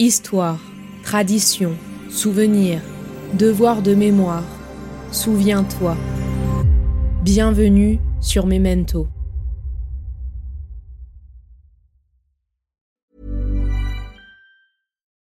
Histoire, tradition, souvenir, devoir de mémoire. Souviens-toi. Bienvenue sur Memento.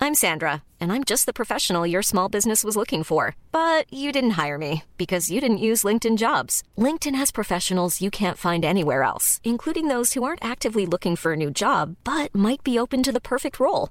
I'm Sandra, and I'm just the professional your small business was looking for. But you didn't hire me because you didn't use LinkedIn jobs. LinkedIn has professionals you can't find anywhere else, including those who aren't actively looking for a new job but might be open to the perfect role,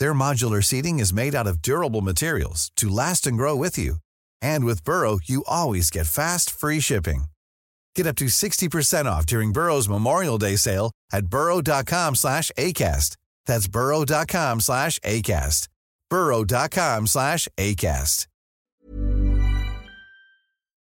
Their modular seating is made out of durable materials to last and grow with you. And with Burrow, you always get fast, free shipping. Get up to 60% off during Burrow's Memorial Day sale at burrow.com slash ACAST. That's burrow.com slash ACAST. burrow.com slash ACAST.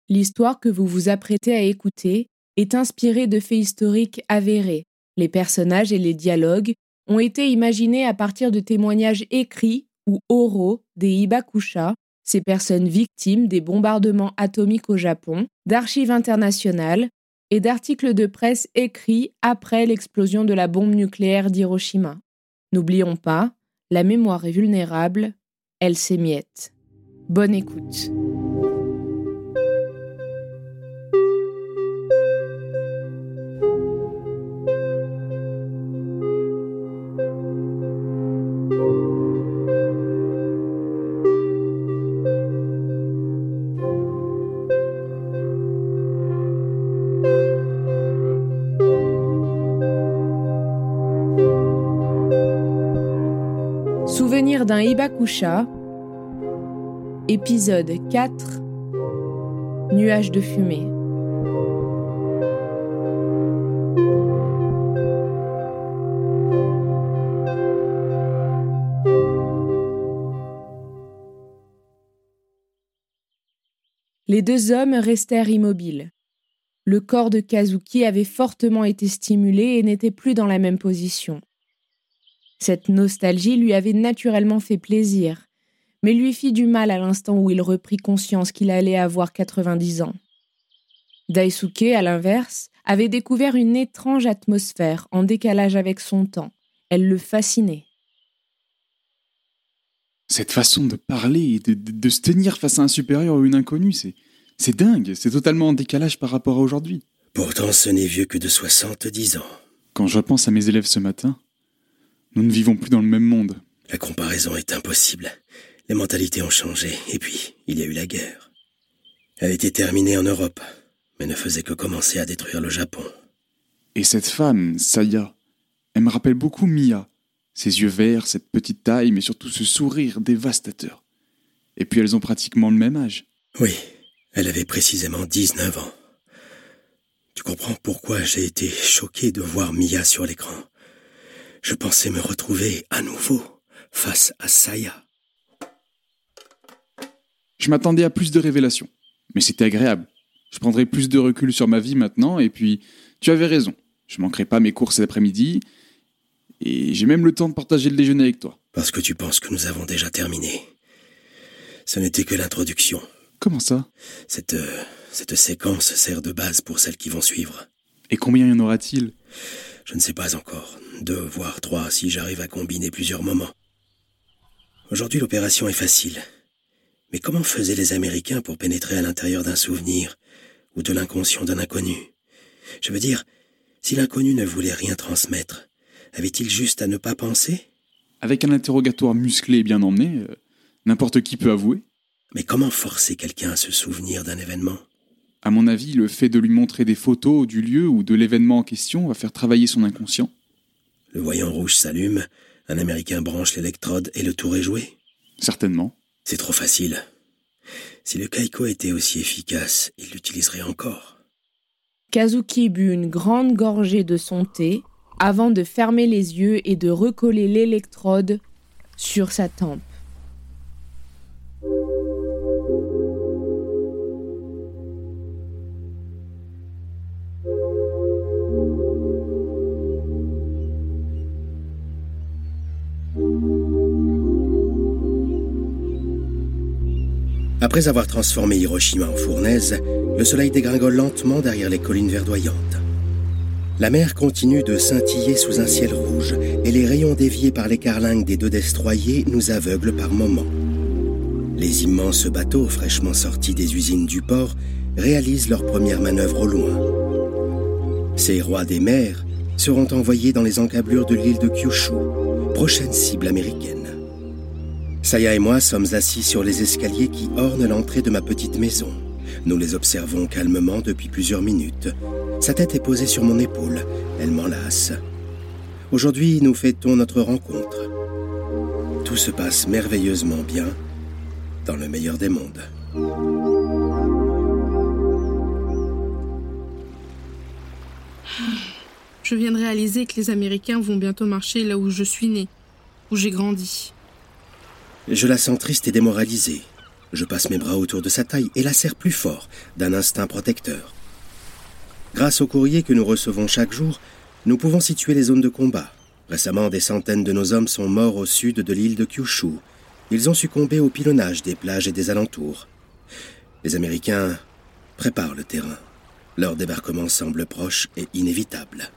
L'histoire que vous vous apprêtez à écouter est inspirée de faits historiques avérés. Les personnages et les dialogues ont été imaginés à partir de témoignages écrits ou oraux des Hibakusha, ces personnes victimes des bombardements atomiques au Japon, d'archives internationales et d'articles de presse écrits après l'explosion de la bombe nucléaire d'Hiroshima. N'oublions pas, la mémoire est vulnérable, elle s'émiette. Bonne écoute. Hibakusha, épisode 4 Nuages de fumée. Les deux hommes restèrent immobiles. Le corps de Kazuki avait fortement été stimulé et n'était plus dans la même position. Cette nostalgie lui avait naturellement fait plaisir, mais lui fit du mal à l'instant où il reprit conscience qu'il allait avoir 90 ans. Daisuke, à l'inverse, avait découvert une étrange atmosphère en décalage avec son temps. Elle le fascinait. Cette façon de parler et de, de- de se tenir face à un supérieur ou une inconnue, c'est, c'est dingue, c'est totalement en décalage par rapport à aujourd'hui. Pourtant, ce n'est vieux que de 70 ans. Quand je repense à mes élèves ce matin, nous ne vivons plus dans le même monde. La comparaison est impossible. Les mentalités ont changé, et puis, il y a eu la guerre. Elle était terminée en Europe, mais ne faisait que commencer à détruire le Japon. Et cette femme, Saya, elle me rappelle beaucoup Mia. Ses yeux verts, cette petite taille, mais surtout ce sourire dévastateur. Et puis elles ont pratiquement le même âge. Oui, elle avait précisément 19 ans. Tu comprends pourquoi j'ai été choqué de voir Mia sur l'écran. Je pensais me retrouver à nouveau face à Saya. Je m'attendais à plus de révélations. Mais c'était agréable. Je prendrai plus de recul sur ma vie maintenant, et puis, tu avais raison. Je manquerai pas mes cours cet après-midi, et j'ai même le temps de partager le déjeuner avec toi. Parce que tu penses que nous avons déjà terminé. Ce n'était que l'introduction. Comment ça? Cette, euh, cette séquence sert de base pour celles qui vont suivre. Et combien y en aura-t-il? Je ne sais pas encore. Deux, voire trois, si j'arrive à combiner plusieurs moments. Aujourd'hui, l'opération est facile. Mais comment faisaient les Américains pour pénétrer à l'intérieur d'un souvenir ou de l'inconscient d'un inconnu? Je veux dire, si l'inconnu ne voulait rien transmettre, avait-il juste à ne pas penser? Avec un interrogatoire musclé et bien emmené, euh, n'importe qui peut avouer. Mais comment forcer quelqu'un à se souvenir d'un événement? À mon avis, le fait de lui montrer des photos du lieu ou de l'événement en question va faire travailler son inconscient. Le voyant rouge s'allume, un Américain branche l'électrode et le tour est joué Certainement. C'est trop facile. Si le Kaiko était aussi efficace, il l'utiliserait encore. Kazuki but une grande gorgée de son thé avant de fermer les yeux et de recoller l'électrode sur sa tempe. Après avoir transformé Hiroshima en fournaise, le soleil dégringole lentement derrière les collines verdoyantes. La mer continue de scintiller sous un ciel rouge et les rayons déviés par les carlingues des deux destroyers nous aveuglent par moments. Les immenses bateaux fraîchement sortis des usines du port réalisent leur première manœuvre au loin. Ces rois des mers seront envoyés dans les encablures de l'île de Kyushu, prochaine cible américaine. Saya et moi sommes assis sur les escaliers qui ornent l'entrée de ma petite maison. Nous les observons calmement depuis plusieurs minutes, sa tête est posée sur mon épaule. Elle m'enlace. Aujourd'hui, nous fêtons notre rencontre. Tout se passe merveilleusement bien dans le meilleur des mondes. Je viens de réaliser que les Américains vont bientôt marcher là où je suis né, où j'ai grandi. Je la sens triste et démoralisée. Je passe mes bras autour de sa taille et la serre plus fort, d'un instinct protecteur. Grâce au courrier que nous recevons chaque jour, nous pouvons situer les zones de combat. Récemment, des centaines de nos hommes sont morts au sud de l'île de Kyushu. Ils ont succombé au pilonnage des plages et des alentours. Les Américains préparent le terrain. Leur débarquement semble proche et inévitable.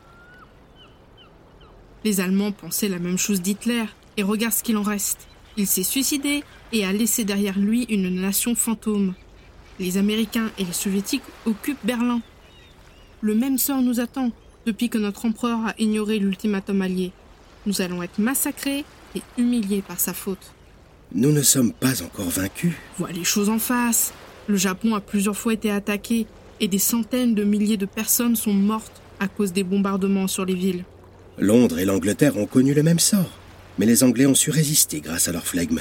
Les Allemands pensaient la même chose d'Hitler, et regarde ce qu'il en reste. Il s'est suicidé et a laissé derrière lui une nation fantôme. Les Américains et les Soviétiques occupent Berlin. Le même sort nous attend depuis que notre empereur a ignoré l'ultimatum allié. Nous allons être massacrés et humiliés par sa faute. Nous ne sommes pas encore vaincus. Vois les choses en face. Le Japon a plusieurs fois été attaqué et des centaines de milliers de personnes sont mortes à cause des bombardements sur les villes. Londres et l'Angleterre ont connu le même sort, mais les Anglais ont su résister grâce à leur flegme.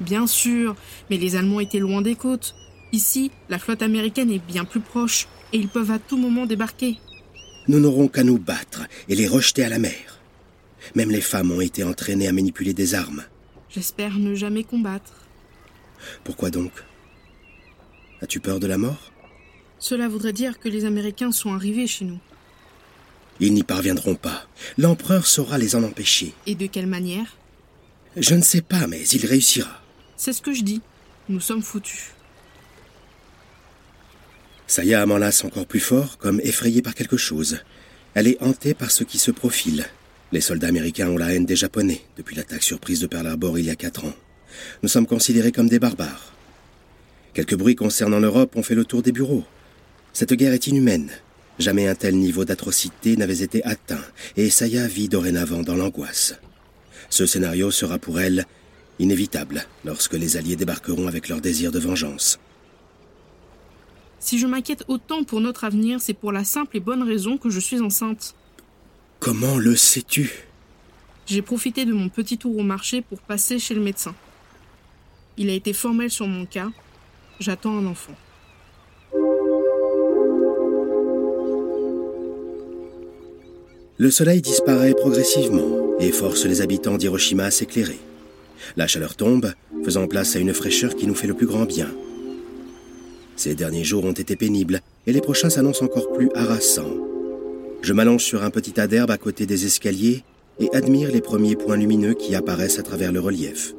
Bien sûr, mais les Allemands étaient loin des côtes. Ici, la flotte américaine est bien plus proche et ils peuvent à tout moment débarquer. Nous n'aurons qu'à nous battre et les rejeter à la mer. Même les femmes ont été entraînées à manipuler des armes. J'espère ne jamais combattre. Pourquoi donc? As-tu peur de la mort? Cela voudrait dire que les Américains sont arrivés chez nous. Ils n'y parviendront pas. L'empereur saura les en empêcher. Et de quelle manière? Je ne sais pas, mais il réussira. C'est ce que je dis. Nous sommes foutus. Saya m'enlace encore plus fort, comme effrayée par quelque chose. Elle est hantée par ce qui se profile. Les soldats américains ont la haine des Japonais depuis l'attaque surprise de Pearl Harbor il y a quatre ans. Nous sommes considérés comme des barbares. Quelques bruits concernant l'Europe ont fait le tour des bureaux. Cette guerre est inhumaine. Jamais un tel niveau d'atrocité n'avait été atteint, et Saya vit dorénavant dans l'angoisse. Ce scénario sera pour elle inévitable lorsque les Alliés débarqueront avec leur désir de vengeance. Si je m'inquiète autant pour notre avenir, c'est pour la simple et bonne raison que je suis enceinte. Comment le sais-tu? J'ai profité de mon petit tour au marché pour passer chez le médecin. Il a été formel sur mon cas. J'attends un enfant. Le soleil disparaît progressivement et force les habitants d'Hiroshima à s'éclairer. La chaleur tombe, faisant place à une fraîcheur qui nous fait le plus grand bien. Ces derniers jours ont été pénibles et les prochains s'annoncent encore plus harassants. Je m'allonge sur un petit tas d'herbe à côté des escaliers et admire les premiers points lumineux qui apparaissent à travers le relief.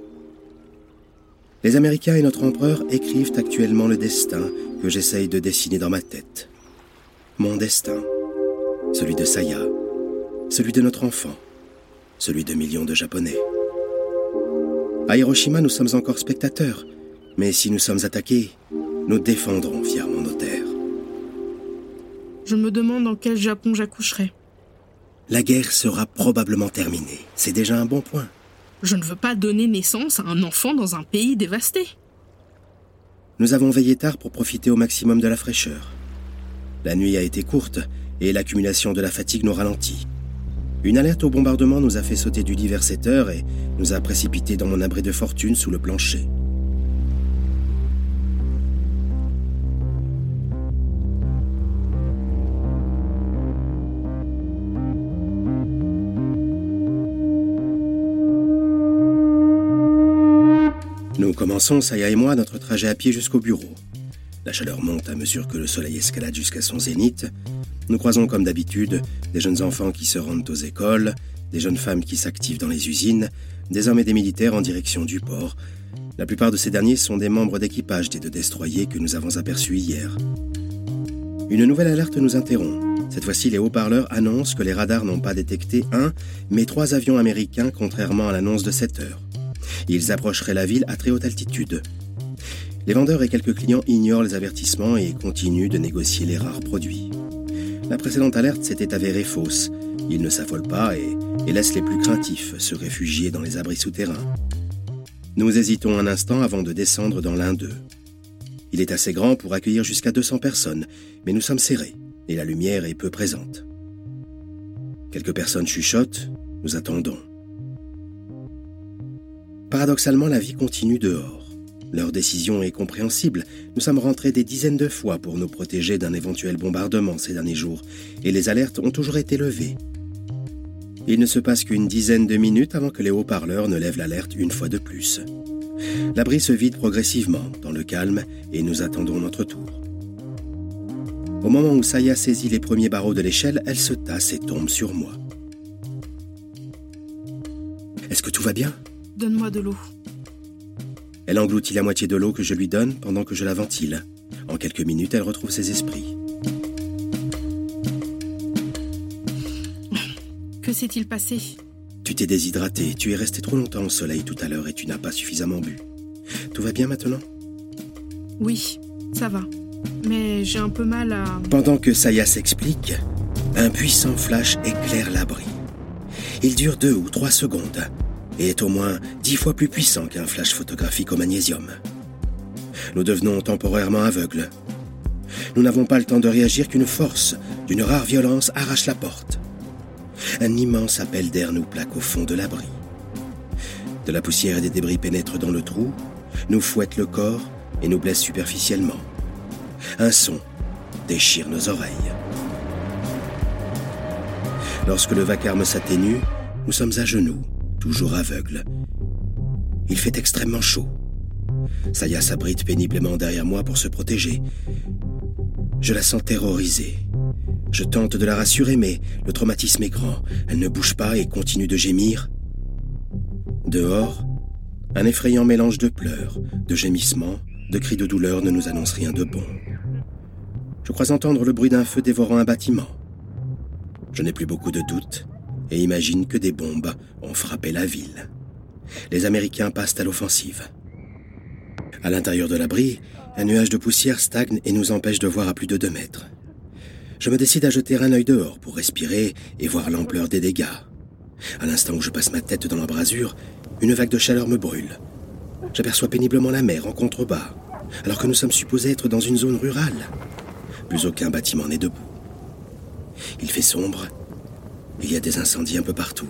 Les Américains et notre empereur écrivent actuellement le destin que j'essaye de dessiner dans ma tête. Mon destin, celui de Saya, celui de notre enfant, celui de millions de Japonais. À Hiroshima, nous sommes encore spectateurs, mais si nous sommes attaqués, nous défendrons fièrement nos terres. Je me demande dans quel Japon j'accoucherai. La guerre sera probablement terminée. C'est déjà un bon point. Je ne veux pas donner naissance à un enfant dans un pays dévasté. Nous avons veillé tard pour profiter au maximum de la fraîcheur. La nuit a été courte et l'accumulation de la fatigue nous ralentit. Une alerte au bombardement nous a fait sauter du lit vers 7 heures et nous a précipités dans mon abri de fortune sous le plancher. Nous commençons, Saya et moi, notre trajet à pied jusqu'au bureau. La chaleur monte à mesure que le soleil escalade jusqu'à son zénith. Nous croisons comme d'habitude des jeunes enfants qui se rendent aux écoles, des jeunes femmes qui s'activent dans les usines, des hommes et des militaires en direction du port, La plupart de ces derniers sont des membres d'équipage des deux destroyers que nous avons aperçus hier. Une nouvelle alerte nous interrompt. Cette fois-ci, les haut-parleurs annoncent que les radars n'ont pas détecté un, mais trois avions américains, contrairement à l'annonce de 7 heures. Ils approcheraient la ville à très haute altitude. Les vendeurs et quelques clients ignorent les avertissements et continuent de négocier les rares produits. La précédente alerte s'était avérée fausse. Ils ne s'affolent pas et, laissent les plus craintifs se réfugier dans les abris souterrains. Nous hésitons un instant avant de descendre dans l'un d'eux. Il est assez grand pour accueillir jusqu'à 200 personnes, mais nous sommes serrés et la lumière est peu présente. Quelques personnes chuchotent, nous attendons. Paradoxalement, la vie continue dehors. Leur décision est compréhensible. Nous sommes rentrés des dizaines de fois pour nous protéger d'un éventuel bombardement ces derniers jours, et les alertes ont toujours été levées. Il ne se passe qu'une dizaine de minutes avant que les haut-parleurs ne lèvent l'alerte une fois de plus. L'abri se vide progressivement, dans le calme, et nous attendons notre tour. Au moment où Saya saisit les premiers barreaux de l'échelle, elle se tasse et tombe sur moi. Est-ce que tout va bien? Donne-moi de l'eau. Elle engloutit la moitié de l'eau que je lui donne pendant que je la ventile. En quelques minutes, elle retrouve ses esprits. Que s'est-il passé? Tu t'es déshydraté, tu es resté trop longtemps au soleil tout à l'heure et tu n'as pas suffisamment bu. Tout va bien maintenant? Oui, ça va mais j'ai un peu mal à... Pendant que Saya s'explique, un puissant flash éclaire l'abri. Il dure deux ou trois secondes et est au moins dix fois plus puissant qu'un flash photographique au magnésium. Nous devenons temporairement aveugles. Nous n'avons pas le temps de réagir qu'une force, d'une rare violence, arrache la porte. Un immense appel d'air nous plaque au fond de l'abri. De la poussière et des débris pénètrent dans le trou, nous fouettent le corps et nous blessent superficiellement. Un son déchire nos oreilles. Lorsque le vacarme s'atténue, nous sommes à genoux, toujours aveugles. Il fait extrêmement chaud. Saya s'abrite péniblement derrière moi pour se protéger. Je la sens terrorisée. Je tente de la rassurer, mais le traumatisme est grand. Elle ne bouge pas et continue de gémir. Dehors, un effrayant mélange de pleurs, de gémissements, de cris de douleur ne nous annonce rien de bon. Je crois entendre le bruit d'un feu dévorant un bâtiment. Je n'ai plus beaucoup de doutes et imagine que des bombes ont frappé la ville. Les Américains passent à l'offensive. À l'intérieur de l'abri, un nuage de poussière stagne et nous empêche de voir à plus de deux mètres. Je me décide à jeter un œil dehors pour respirer et voir l'ampleur des dégâts. À l'instant où je passe ma tête dans l'embrasure, une vague de chaleur me brûle. J'aperçois péniblement la mer en contrebas, alors que nous sommes supposés être dans une zone rurale. Plus aucun bâtiment n'est debout. Il fait sombre. Il y a des incendies un peu partout.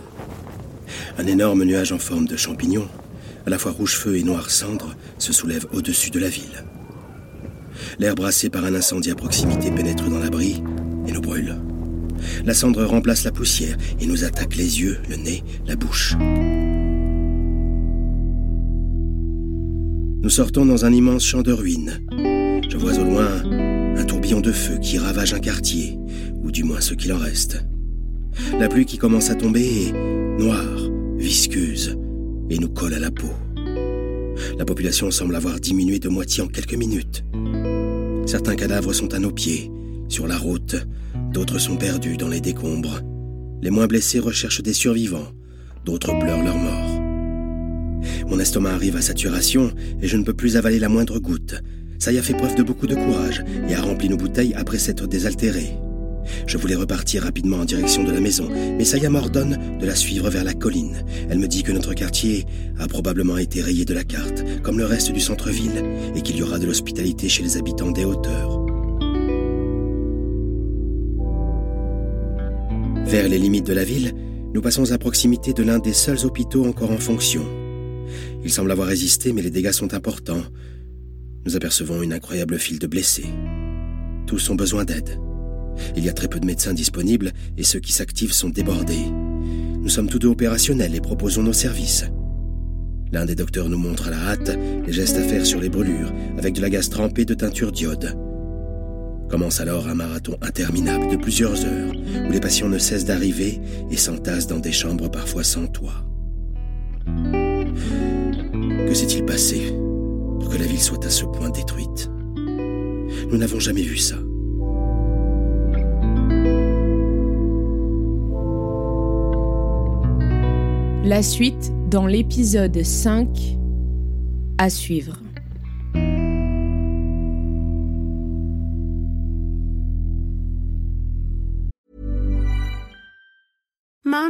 Un énorme nuage en forme de champignon, à la fois rouge feu et noir cendre, se soulève au-dessus de la ville. L'air brassé par un incendie à proximité pénètre dans l'abri et nous brûle. La cendre remplace la poussière et nous attaque les yeux, le nez, la bouche. Nous sortons dans un immense champ de ruines. Je vois au loin un tourbillon de feu qui ravage un quartier, ou du moins ce qu'il en reste. La pluie qui commence à tomber est noire, visqueuse, et nous colle à la peau. La population semble avoir diminué de moitié en quelques minutes. Certains cadavres sont à nos pieds, sur la route, d'autres sont perdus dans les décombres. Les moins blessés recherchent des survivants, d'autres pleurent leur mort. Mon estomac arrive à saturation et je ne peux plus avaler la moindre goutte. Ça y a fait preuve de beaucoup de courage et a rempli nos bouteilles après s'être désaltéré. Je voulais repartir rapidement en direction de la maison, mais Saya m'ordonne de la suivre vers la colline. Elle me dit que notre quartier a probablement été rayé de la carte, comme le reste du centre-ville, et qu'il y aura de l'hospitalité chez les habitants des hauteurs. Vers les limites de la ville, nous passons à proximité de l'un des seuls hôpitaux encore en fonction. Il semble avoir résisté, mais les dégâts sont importants. Nous apercevons une incroyable file de blessés. Tous ont besoin d'aide. Il y a très peu de médecins disponibles et ceux qui s'activent sont débordés. Nous sommes tous deux opérationnels et proposons nos services. L'un des docteurs nous montre à la hâte les gestes à faire sur les brûlures, avec de la gaz trempée de teinture d'iode. Commence alors un marathon interminable de plusieurs heures, où les patients ne cessent d'arriver et s'entassent dans des chambres parfois sans toit. Que s'est-il passé pour que la ville soit à ce point détruite? Nous n'avons jamais vu ça. La suite dans l'épisode 5 à suivre.